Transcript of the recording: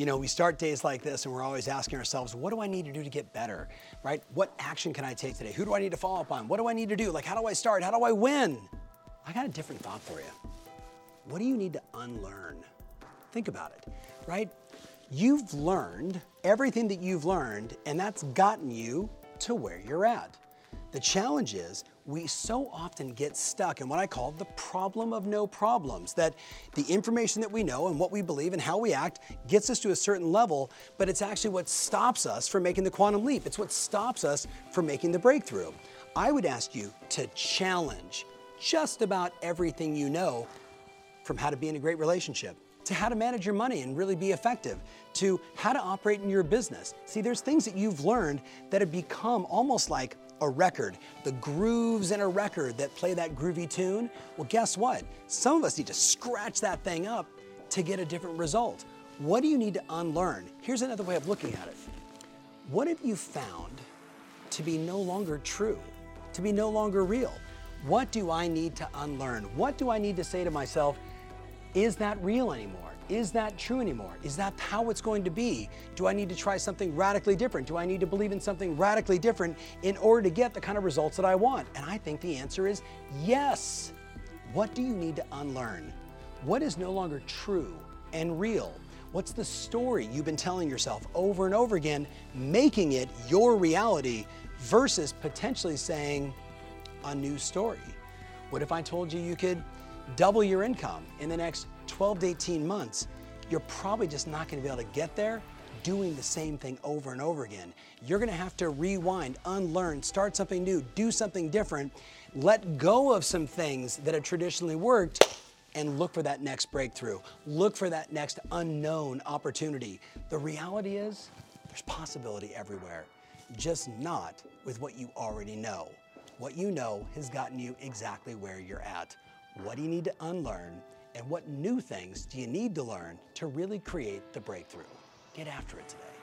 You know, we start days like this and we're always asking ourselves, what do I need to do to get better, right? What action can I take today? Who do I need to follow up on? What do I need to do? Like, how do I start? How do I win? I got a different thought for you. What do you need to unlearn? Think about it, right? You've learned everything that you've learned, and that's gotten you to where you're at. The challenge is we so often get stuck in what I call the problem of no problems. That the information that we know and what we believe and how we act gets us to a certain level, but it's actually what stops us from making the quantum leap. It's what stops us from making the breakthrough. I would ask you to challenge just about everything you know from how to be in a great relationship to how to manage your money and really be effective, to how to operate in your business. See, there's things that you've learned that have become almost like a record, the grooves in a record that play that groovy tune. Well, guess what? Some of us need to scratch that thing up to get a different result. What do you need to unlearn? Here's another way of looking at it. What have you found to be no longer true, to be no longer real? What do I need to unlearn? What do I need to say to myself? Is that real anymore? Is that true anymore? Is that how it's going to be? Do I need to try something radically different? Do I need to believe in something radically different in order to get the kind of results that I want? And I think the answer is yes. What do you need to unlearn? What is no longer true and real? What's the story you've been telling yourself over and over again, making it your reality versus potentially saying a new story? What if I told you you could double your income in the next 12 to 18 months, you're probably just not going to be able to get there doing the same thing over and over again. You're going to have to rewind, unlearn, start something new, do something different, let go of some things that have traditionally worked and look for that next breakthrough. Look for that next unknown opportunity. The reality is there's possibility everywhere, just not with what you already know. What you know has gotten you exactly where you're at. What do you need to unlearn? And what new things do you need to learn to really create the breakthrough? Get after it today.